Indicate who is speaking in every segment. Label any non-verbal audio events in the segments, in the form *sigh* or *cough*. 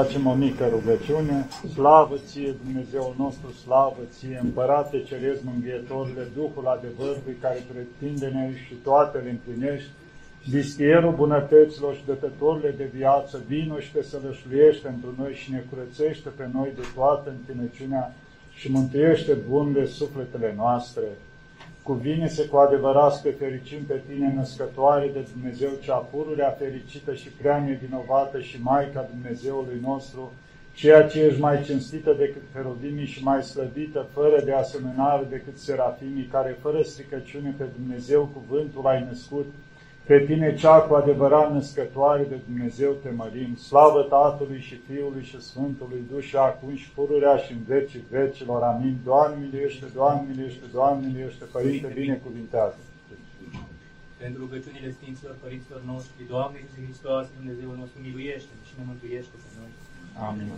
Speaker 1: Facem o mică rugăciune. Slavă ție, Dumnezeul nostru, slavă ție, Împărate Ceresc Mânghietorule, Duhul adevărului care pretinde și toate le împlinești, Bischierul bunătăților și dătătorile de viață, vino și te sălășluiește pentru noi și ne curățește pe noi de toată întinăciunea și mântuiește bunele sufletele noastre. Cuvine-se cu adevărat să fericim pe tine, născătoare de Dumnezeu, cea pururea fericită și prea nevinovată și Maica Dumnezeului nostru, ceea ce ești mai cinstită decât heruvimii și mai slăvită, fără de asemănare decât serafimii, care fără stricăciune pe Dumnezeu cuvântul ai născut, pe tine cea cu adevărat născătoare de Dumnezeu te mărim, slavă Tatălui și Fiului și Sfântului Duh și acum și pururea și în vecii vecilor. Amin. Doamne miliește, Doamne miliește, Doamne miliește, Părinte, binecuvintează.
Speaker 2: Pentru rugăciunile Sfinților Părinților noștri, Doamne Iisus Hristos, Dumnezeul nostru, miluiește și ne mântuiește pe noi.
Speaker 1: Amin.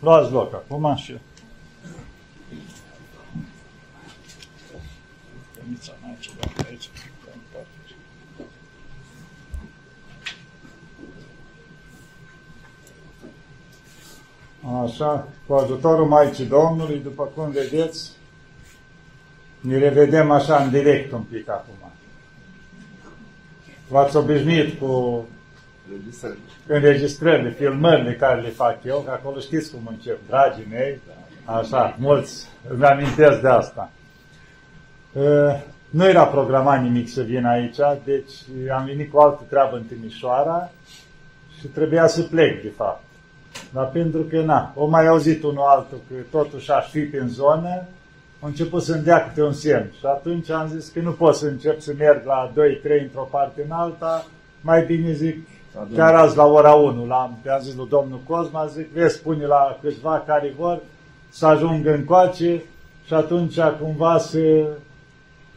Speaker 1: Luați loc acum și... Mița mai ceva aici. Așa, cu ajutorul Maicii Domnului, după cum vedeți, ne revedem așa în direct un pic acum. V-ați obișnuit cu înregistrările, filmările care le fac eu, că acolo știți cum încep, dragii mei, așa, mulți îmi amintesc de asta. Nu era programat nimic să vin aici, deci am venit cu altă treabă în Timișoara și trebuia să plec, de fapt. Dar pentru că, na, o mai auzit unul altul că totuși aș fi în zonă, a început să-mi dea câte un semn. Și atunci am zis că nu pot să încep să merg la 2-3 într-o parte în alta, mai bine zic, chiar azi la ora 1, l-am, am zis lui domnul Cosma, zic, vezi, spune la câțiva care vor să ajungă în coace și atunci cumva să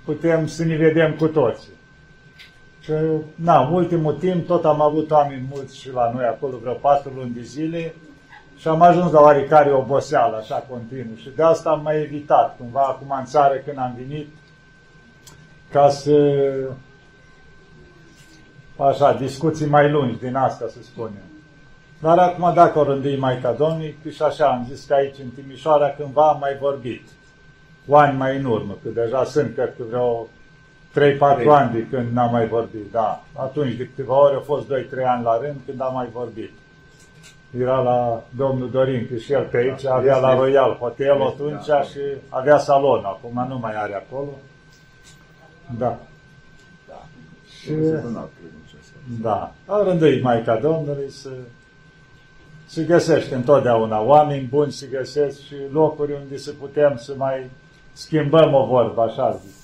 Speaker 1: putem să ne vedem cu toții. Și, na, în ultimul timp tot am avut oameni mulți și la noi acolo, vreo patru luni de zile, și am ajuns la oarecare oboseală, așa continuu. Și de asta am mai evitat, cumva, acum în țară, când am venit, ca să, așa, discuții mai lungi din asta, să spunem. Dar acum, dacă o rândui Maica Domnului, și așa am zis că aici, în Timișoara, cândva am mai vorbit. Cu ani mai în urmă, că deja sunt, cred că vreo 3-4 ani de când n-am mai vorbit, da. Atunci, de câteva ori, au fost 2-3 ani la rând când am mai vorbit. Era la domnul Dorin, că și el pe aici da, avea la Royal Hotel atunci da, și avea salon, acum nu mai are acolo. Da. Da. Și, da. A rândui Maica Domnului să se găsește întotdeauna oameni buni, se găsesc și locuri unde să putem să mai schimbăm o vorbă, așa zic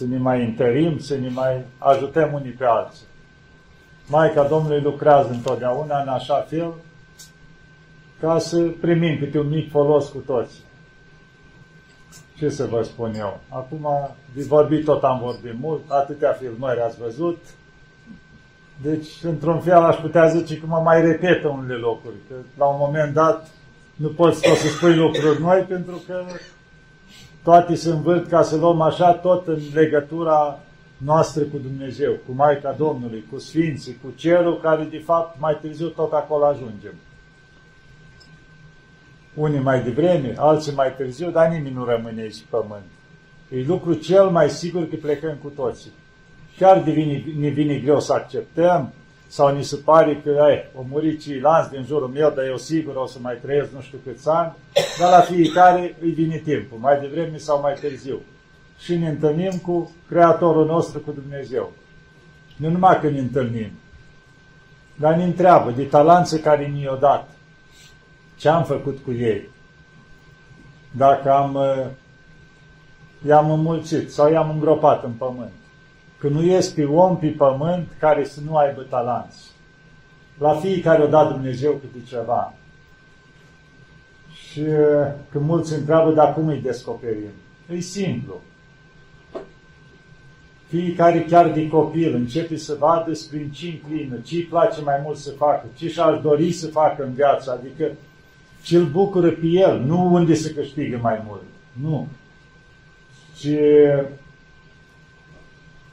Speaker 1: să ne mai întărim, să ne mai ajutăm unii pe alții. Maica Domnului lucrează întotdeauna în așa fel ca să primim câte un mic folos cu toți. Ce să vă spun eu? Acum, de vorbit tot am vorbit mult, atâtea filmări ați văzut, deci, într-un fel, aș putea zice că mă mai repetă unele locuri, că la un moment dat nu poți tot să spui lucruri noi, pentru că toate se învârt ca să luăm așa tot în legătura noastră cu Dumnezeu, cu Maica Domnului, cu Sfinții, cu Cerul, care de fapt mai târziu tot acolo ajungem. Unii mai devreme, alții mai târziu, dar nimeni nu rămâne aici pe pământ. E lucru cel mai sigur că plecăm cu toții. Chiar devine, ne vine greu să acceptăm, sau ni se pare că ai, o murit ceilalți din jurul meu, dar eu sigur o să mai trăiesc nu știu câți ani, dar la fiecare îi vine timpul, mai devreme sau mai târziu. Și ne întâlnim cu Creatorul nostru, cu Dumnezeu. Nu numai că ne întâlnim, dar ne întreabă de talanțe care ni-o dat. Ce am făcut cu ei? Dacă am, uh, i-am înmulțit sau i-am îngropat în pământ că nu este om pe pământ care să nu aibă talanți. La fiecare o dat Dumnezeu câte ceva. Și când mulți întreabă, dar cum îi descoperim? E simplu. Fiecare chiar de copil începe să vadă prin ce înclină, ce îi place mai mult să facă, ce și-ar dori să facă în viață, adică ce îl bucură pe el, nu unde să câștigă mai mult. Nu. Și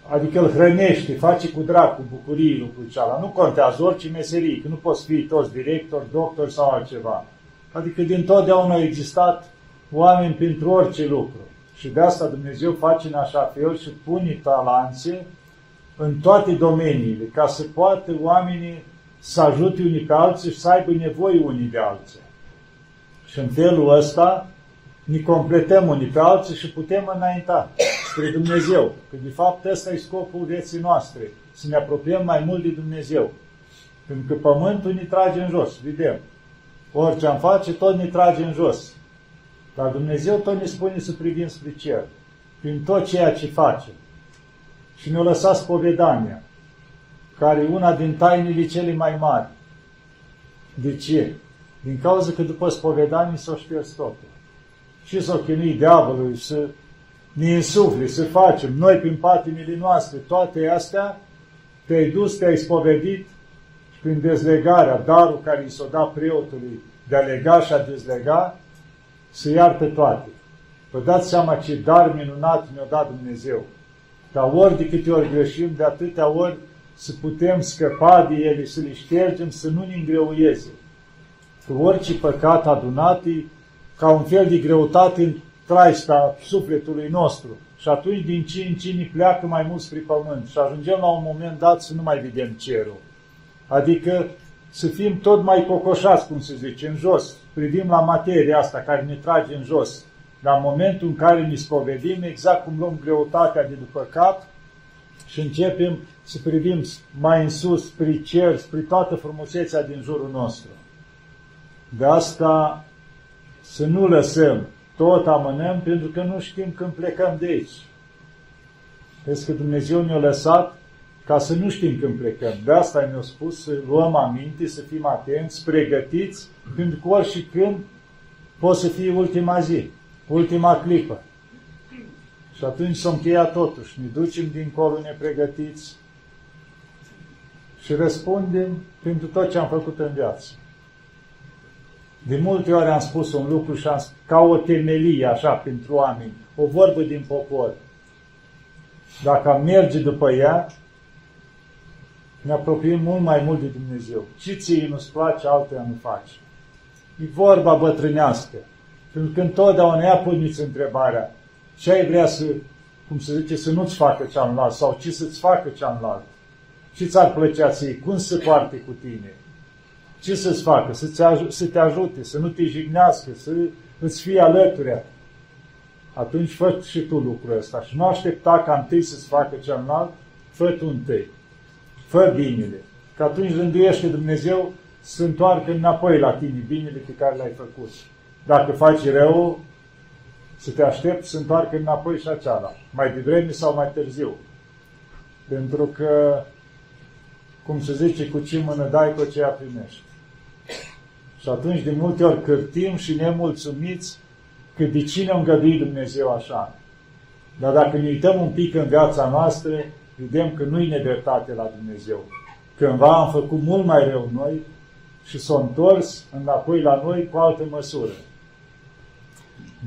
Speaker 1: adică îl hrănește, face cu drag, cu bucurie lucrul ceala. Nu contează orice meserie, că nu poți fi toți director, doctor sau altceva. Adică din totdeauna au existat oameni pentru orice lucru. Și de asta Dumnezeu face în așa fel și pune talanțe în toate domeniile, ca să poată oamenii să ajute unii pe alții și să aibă nevoie unii de alții. Și în felul ăsta ne completăm unii pe alții și putem înainta spre Dumnezeu. Că de fapt ăsta e scopul vieții noastre, să ne apropiem mai mult de Dumnezeu. Pentru că pământul ne trage în jos, vedem. Orice am face, tot ne trage în jos. Dar Dumnezeu tot ne spune să privim spre cer, prin tot ceea ce facem. Și ne-a lăsat spovedania, care e una din tainele cele mai mari. De ce? Din cauza că după spovedanie s-o șters totul. Și s-o chinui diavolul să ne însufle, să facem noi prin patimile noastre toate astea, te-ai dus, te-ai spovedit și prin dezlegarea, darul care i s-a dat preotului de a lega și a dezlega, să iarte toate. Vă dați seama ce dar minunat ne-a dat Dumnezeu. Dar ori de câte ori greșim, de atâtea ori să putem scăpa de ele, să le ștergem, să nu ne îngreuieze. Că orice păcat adunat e ca un fel de greutate în traista sufletului nostru. Și atunci din ce în ce ne pleacă mai mult spre pământ și ajungem la un moment dat să nu mai vedem cerul. Adică să fim tot mai cocoșați, cum se zice, în jos. Privim la materia asta care ne trage în jos. La momentul în care ne spovedim, exact cum luăm greutatea de după cap și începem să privim mai în sus, spre cer, spre toată frumusețea din jurul nostru. De asta să nu lăsăm, tot amânăm pentru că nu știm când plecăm de aici. Vezi că Dumnezeu ne-a lăsat ca să nu știm când plecăm. De asta ne-a spus să luăm aminte, să fim atenți, pregătiți, pentru că ori și când poate să fie ultima zi, ultima clipă. Și atunci s-o încheia totuși. Ne ducem dincolo nepregătiți și răspundem pentru tot ce am făcut în viață. De multe ori am spus un lucru și am spus, ca o temelie așa pentru oameni, o vorbă din popor. Dacă am merge după ea, ne apropiem mult mai mult de Dumnezeu. Ce ție nu-ți place, altuia nu faci. E vorba bătrânească. Pentru că întotdeauna ea puneți întrebarea, ce ai vrea să, cum se zice, să nu-ți facă cealaltă sau ce să-ți facă cealaltă. Ce ți-ar plăcea să cum să poarte cu tine? Ce să-ți facă? Să, aj- să te ajute, să nu te jignească, să îți fie alături. Atunci fă și tu lucrul ăsta și nu aștepta ca întâi să-ți facă celălalt, fă tu întâi. Fă binele. Că atunci rânduiește Dumnezeu să întoarcă înapoi la tine binele pe care l-ai făcut. Dacă faci rău, să te aștepți să întoarcă înapoi și aceala, mai devreme sau mai târziu. Pentru că, cum se zice, cu ce mână dai, cu ce primești. Și atunci, de multe ori, cârtim și nemulțumiți că de cine a îngăduit Dumnezeu așa. Dar dacă ne uităm un pic în viața noastră, vedem că nu-i nedreptate la Dumnezeu. Cândva am făcut mult mai rău noi și s-a întors înapoi la noi cu altă măsură.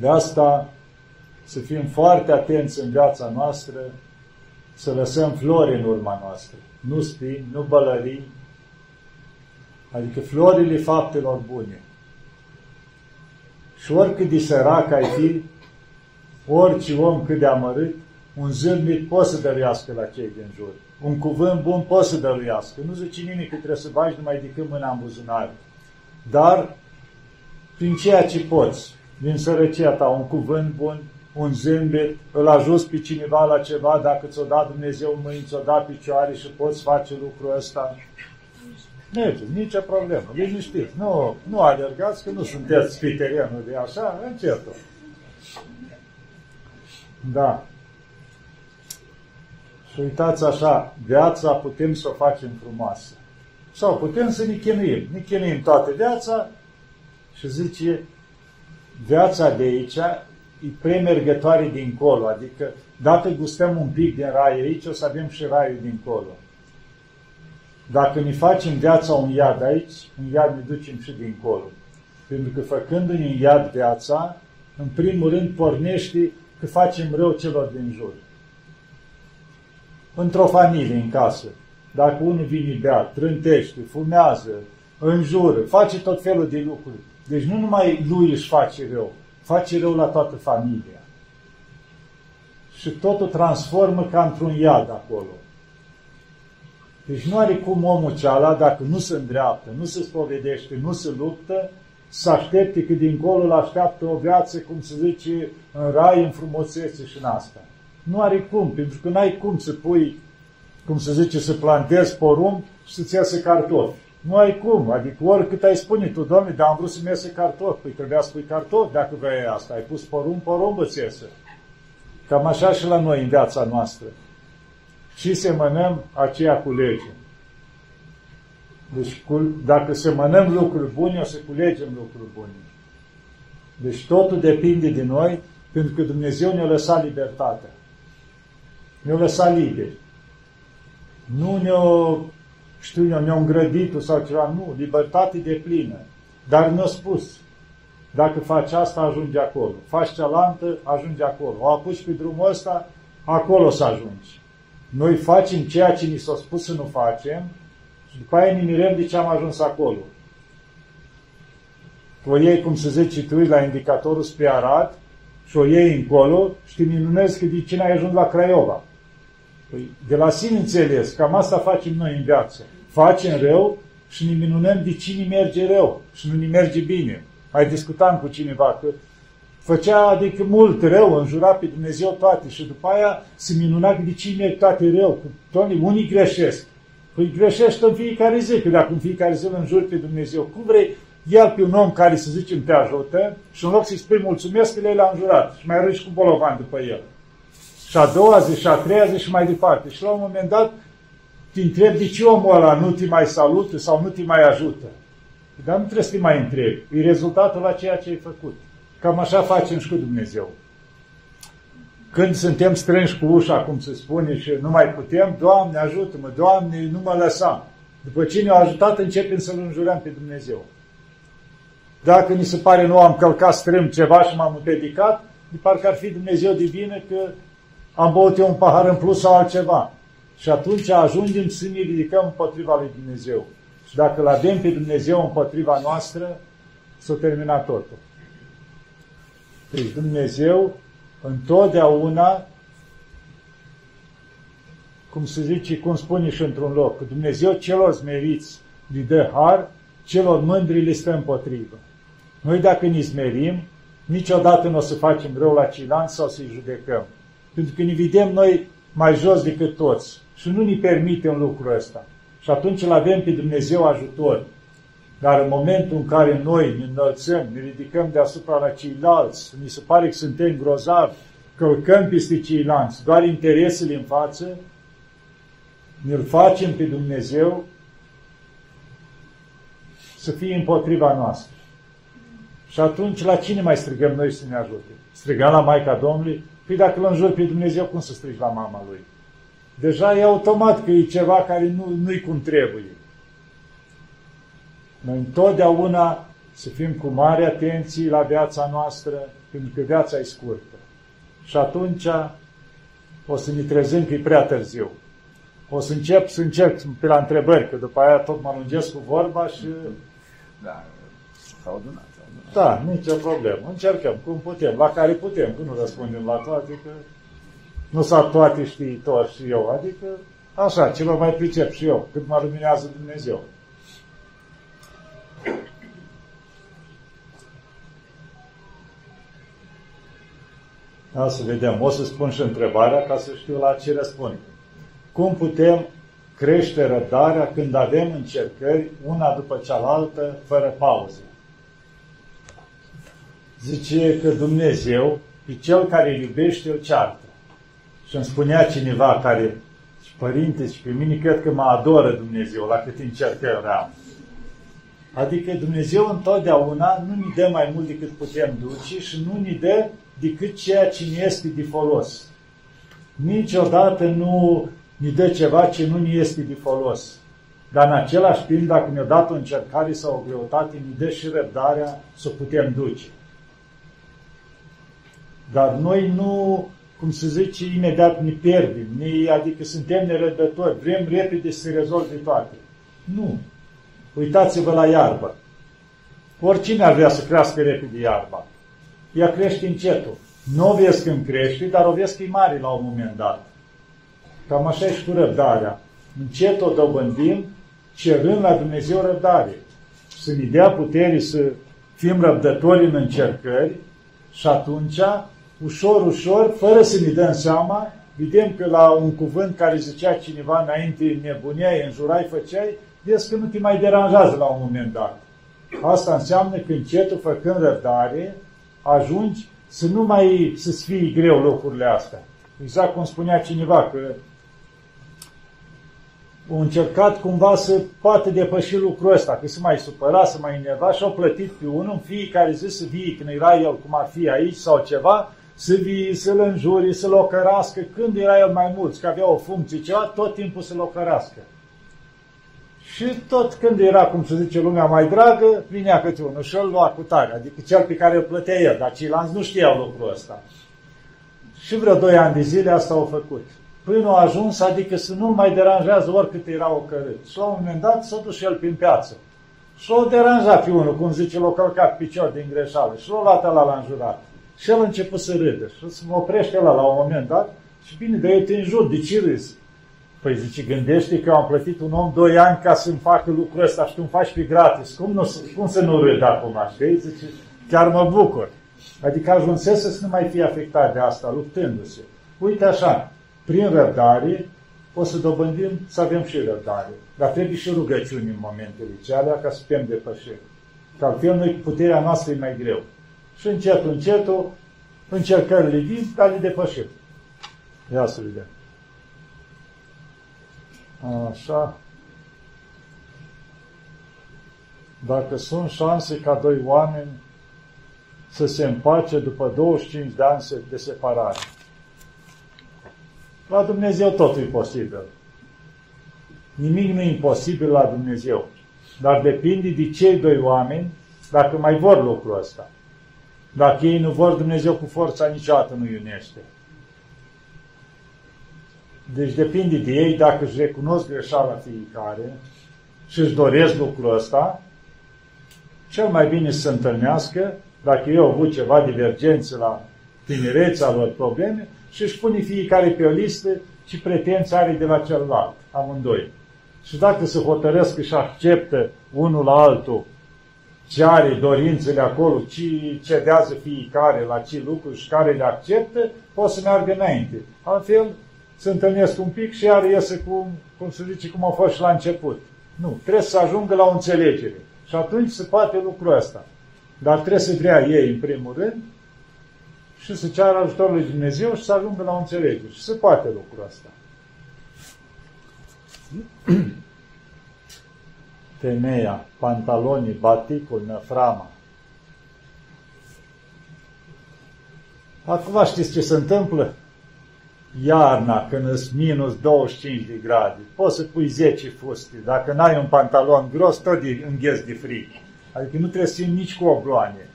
Speaker 1: De asta să fim foarte atenți în viața noastră, să lăsăm flori în urma noastră. Nu spini, nu bălării, adică florile faptelor bune. Și oricât de sărac ai fi, orice om cât de amărât, un zâmbit poți să dăruiască la cei din jur. Un cuvânt bun poți să dăruiască. Nu zice nimic că trebuie să bagi numai decât mâna în buzunar. Dar, prin ceea ce poți, din sărăcia ta, un cuvânt bun, un zâmbet, îl ajuți pe cineva la ceva, dacă ți-o dat Dumnezeu mâini, ți-o dat picioare și poți face lucrul ăsta, merge, nicio problemă, liniștiți. Nu, nu alergați, că nu sunteți pe terenul de așa, încetul. Da. Și uitați așa, viața putem să o facem frumoasă. Sau putem să ne chinuim. Ne chinuim toată viața și zice, viața de aici e premergătoare dincolo. Adică, dacă gustăm un pic din rai aici, o să avem și raiul dincolo. Dacă ne facem viața un iad aici, un iad ne ducem și dincolo. Pentru că făcându-ne în iad viața, în primul rând pornește că facem rău celor din jur. într-o familie în casă, dacă unul vine beat, trântește, fumează, înjură, face tot felul de lucruri, deci nu numai lui își face rău, face rău la toată familia. Și totul transformă ca într-un iad acolo. Deci nu are cum omul ceala, dacă nu se îndreaptă, nu se spovedește, nu se luptă, să aștepte că dincolo îl așteaptă o viață, cum se zice, în rai, în frumusețe și în asta. Nu are cum, pentru că n-ai cum să pui, cum se zice, să plantezi porumb și să-ți iasă cartofi. Nu ai cum, adică oricât ai spune tu, domnule, dar am vrut să-mi iasă cartofi. Păi trebuia să pui cartofi dacă vrei asta. Ai pus porumb, porumb îți iasă. Cam așa și la noi în viața noastră. Și semănăm, aceea culegem. Deci dacă semănăm lucruri bune, o să culegem lucruri bune. Deci totul depinde de noi, pentru că Dumnezeu ne-a lăsat libertatea. Ne-a lăsat liberi. Nu ne-a, știu eu, ne-a îngrădit sau ceva, nu, libertate de plină. Dar ne-a spus, dacă faci asta, ajungi acolo. Faci cealaltă, ajungi acolo. O apuci pe drumul ăsta, acolo să ajungi. Noi facem ceea ce ni s-a spus să nu facem și după aia ne mirăm de ce am ajuns acolo. O iei, cum se zice, tu la indicatorul spre Arad și o iei încolo și te minunezi că de cine ai ajuns la Craiova. Păi, de la sine înțeles, cam asta facem noi în viață. Facem rău și ne minunăm de cine merge rău și nu ne merge bine. Mai discutam cu cineva că făcea adică mult rău, înjura pe Dumnezeu toate și după aia se minuna de cine merg toate rău. Doamne, unii greșesc. Păi greșește în fiecare zi, că dacă în fiecare zi îl înjuri pe Dumnezeu, cum vrei, ia pe un om care, să zicem, te ajută și în loc să-i spui mulțumesc că le-a înjurat și mai râși cu bolovan după el. Și a doua zi, și a treia zi și mai departe. Și la un moment dat te întrebi de ce omul ăla nu te mai salută sau nu te mai ajută. Dar nu trebuie să te mai întrebi. E rezultatul la ceea ce ai făcut. Cam așa facem și cu Dumnezeu. Când suntem strânși cu ușa, cum se spune, și nu mai putem, Doamne ajută-mă, Doamne nu mă lăsa. După ce ne-a ajutat, începem să-L înjurăm pe Dumnezeu. Dacă ni se pare nu am călcat strâm ceva și m-am împiedicat, de parcă ar fi Dumnezeu divine că am băut eu un pahar în plus sau altceva. Și atunci ajungem să ne ridicăm împotriva lui Dumnezeu. Și dacă îl avem pe Dumnezeu împotriva noastră, s-a terminat totul. Deci Dumnezeu întotdeauna, cum se zice, cum spune și într-un loc, Dumnezeu celor smeriți li dă har, celor mândri le stă împotrivă. Noi dacă ne smerim, niciodată nu o să facem rău la ceilalți sau să-i judecăm. Pentru că ne vedem noi mai jos decât toți și nu ne permitem lucrul ăsta. Și atunci îl avem pe Dumnezeu ajutor. Dar în momentul în care noi ne înălțăm, ne ridicăm deasupra la ceilalți, mi se pare că suntem grozavi, călcăm peste ceilalți, doar interesele în față, ne-l facem pe Dumnezeu să fie împotriva noastră. Și atunci la cine mai strigăm noi să ne ajute? Strigăm la Maica Domnului? Păi dacă îl înjuri pe Dumnezeu, cum să strigi la mama lui? Deja e automat că e ceva care nu, nu-i cum trebuie. Noi întotdeauna să fim cu mare atenție la viața noastră, pentru că viața e scurtă. Și atunci o să ne trezim că e prea târziu. O să încep să încerc pe la întrebări, că după aia tot mă lungesc cu vorba și...
Speaker 3: Da, s-au adunat.
Speaker 1: Da, nicio problemă. Încercăm cum putem, la care putem, că nu răspundem la toate, că nu s-a toate știitor și eu, adică așa, ce mai pricep și eu, cât mă luminează Dumnezeu. Da, să vedem. O să spun și întrebarea ca să știu la ce răspund. Cum putem crește răbdarea când avem încercări una după cealaltă, fără pauze? Zice că Dumnezeu, pe cel care îl iubește, îl ceartă. Și îmi spunea cineva care, și părinte, și pe mine cred că mă adoră Dumnezeu la cât încercări am. Adică Dumnezeu întotdeauna nu ne dă mai mult decât putem duce și nu ne dă decât ceea ce ne este de folos. Niciodată nu ne dă ceva ce nu ne este de folos. Dar în același timp, dacă ne-a dat o încercare sau o greutate, ne dă și răbdarea să o putem duce. Dar noi nu cum se zice, imediat ne pierdem, ne, adică suntem nerăbdători, vrem repede să se rezolve toate. Nu. Uitați-vă la iarbă. Oricine ar vrea să crească repede iarba. Ea crește încetul. Nu o vezi când crește, dar o vezi că e mare la un moment dat. Cam așa e și cu răbdarea. Încet o dobândim, cerând la Dumnezeu răbdare. Să ne dea putere să fim răbdători în încercări și atunci, ușor, ușor, fără să ne dăm seama, vedem că la un cuvânt care zicea cineva înainte, nebuneai, înjurai, făceai, vezi că nu te mai deranjează la un moment dat. Asta înseamnă că încetul, făcând răbdare, ajungi să nu mai să-ți fie greu lucrurile astea. Exact cum spunea cineva, că au încercat cumva să poată depăși lucrul ăsta, că se mai supăra, să mai enerva și au plătit pe unul în fiecare zi să vii când era el, cum ar fi aici sau ceva, să vii, să-l înjuri, să-l ocărască, când era el mai mult, că avea o funcție, ceva, tot timpul să-l ocărască. Și tot când era, cum se zice, lumea mai dragă, vinea câte unul și îl lua cu tare, adică cel pe care îl plătea el, dar ceilalți nu știau lucrul ăsta. Și vreo doi ani de zile asta au făcut. Până a ajuns, adică să nu mai deranjează oricât era ocărât. Și la un moment dat s-a dus și el prin piață. Și l-a deranjat pe unul, cum zice, l-a călcat picior din greșeală. Și l-a luat la la înjurat. Și el a început să râdă. Și să mă oprește la la un moment dat. Și bine, dar eu te înjur, de ce râzi? Păi zice, gândește că am plătit un om doi ani ca să-mi facă lucrul ăsta și tu îmi faci pe gratis. Cum, nu, cum să nu râd acum, știi? Zice, chiar mă bucur. Adică ajunsese să nu mai fie afectat de asta, luptându-se. Uite așa, prin răbdare o să dobândim să avem și răbdare. Dar trebuie și rugăciuni în momentele cealea ca să putem depăși. Că altfel noi puterea noastră e mai greu. Și încetul, încetul, încercările vin, dar le depășim. Ia să vedem. Așa. Dacă sunt șanse ca doi oameni să se împace după 25 de ani de separare. La Dumnezeu totul e posibil. Nimic nu e imposibil la Dumnezeu. Dar depinde de cei doi oameni dacă mai vor lucrul ăsta. Dacă ei nu vor, Dumnezeu cu forța niciodată nu iunește. Deci depinde de ei dacă își recunosc greșeala fiecare și își doresc lucrul ăsta, cel mai bine să se întâlnească, dacă eu au avut ceva divergențe la tinerețea lor probleme, și își pune fiecare pe o listă și pretenții are de la celălalt, amândoi. Și dacă se hotărăsc și acceptă unul la altul ce are dorințele acolo, ce cedează fiecare la ce lucruri și care le acceptă, pot să meargă înainte. Altfel, se întâlnesc un pic și iar iese cum, cum se zice, cum a fost și la început. Nu, trebuie să ajungă la o înțelegere. Și atunci se poate lucrul ăsta. Dar trebuie să vrea ei, în primul rând, și să ceară ajutorul lui Dumnezeu și să ajungă la o înțelegere. Și se poate lucrul ăsta. *clears throat* Femeia, pantalonii, baticul, năframa. Acum știți ce se întâmplă? Iarna, când îți minus 25 de grade, poți să pui 10 fuste. Dacă n-ai un pantalon gros, tot îngheți de frig. Adică nu trebuie să nici cu obloane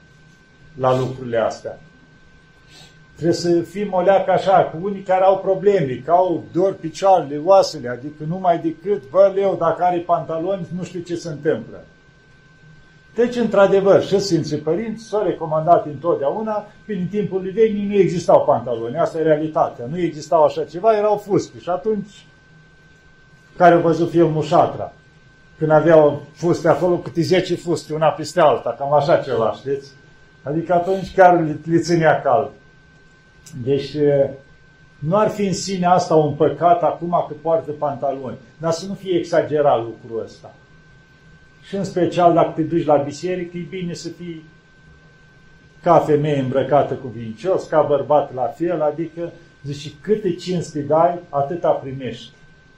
Speaker 1: la lucrurile astea. Trebuie să fim o leacă așa, cu unii care au probleme, că au dor picioarele, oasele, adică numai decât, bă, leu, dacă are pantaloni, nu știu ce se întâmplă. Deci, într-adevăr, și Sfinții Părinți s-au recomandat întotdeauna, prin timpul lui vechi nu existau pantaloni, asta e realitatea, nu existau așa ceva, erau fuste. Și atunci, care au văzut filmul Șatra, când aveau fuste acolo, câte 10 fuste, una peste alta, cam așa ceva, știți? Adică atunci chiar le ținea cald. Deci nu ar fi în sine asta un păcat acum că poartă pantaloni, dar să nu fie exagerat lucrul ăsta. Și în special dacă te duci la biserică, e bine să fii ca femeie îmbrăcată cu vincios, ca bărbat la fel, adică zici, câte cinste dai, atâta primești.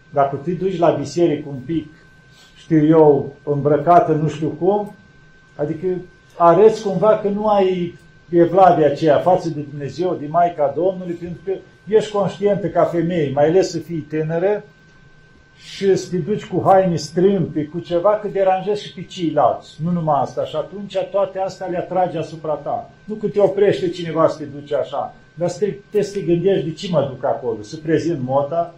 Speaker 1: Dacă te duci la biserică un pic, știu eu, îmbrăcată nu știu cum, adică arăți cumva că nu ai evlavia aceea față de Dumnezeu, de Maica Domnului, pentru că ești conștientă ca femeie, mai ales să fii tânără și să te duci cu haine strâmpe, cu ceva, că deranjezi și pe ceilalți. Nu numai asta. Și atunci toate astea le atrage asupra ta. Nu că te oprește cineva să te duci așa. Dar să te, te, să te gândești de ce mă duc acolo, să prezint moda,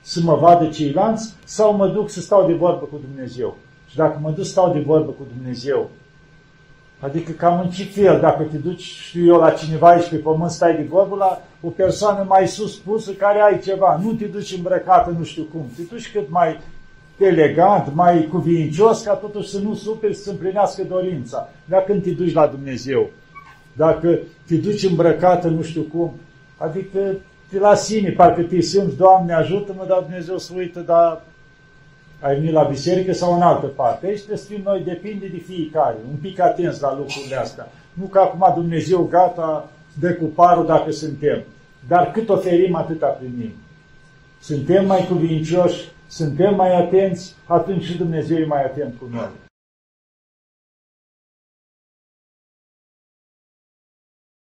Speaker 1: să mă vadă ceilalți sau mă duc să stau de vorbă cu Dumnezeu. Și dacă mă duc să stau de vorbă cu Dumnezeu, adică cam în ce fel, dacă te duci, știu eu, la cineva aici pe pământ, stai de vorbă la o persoană mai sus pusă care ai ceva, nu te duci îmbrăcată nu știu cum, te duci cât mai elegant, mai cuvincios, ca totuși să nu superi, să împlinească dorința. Dar când te duci la Dumnezeu, dacă te duci îmbrăcată nu știu cum, adică te la sine, parcă te simți, Doamne ajută-mă, dar Dumnezeu să uită, dar ai venit la biserică sau în altă parte. Aici trebuie să fim noi, depinde de fiecare, un pic atenți la lucrurile astea. Nu că acum Dumnezeu gata, dă cu parul dacă suntem. Dar cât oferim, atâta primim. Suntem mai cuvincioși, suntem mai atenți, atunci și Dumnezeu e mai atent cu noi.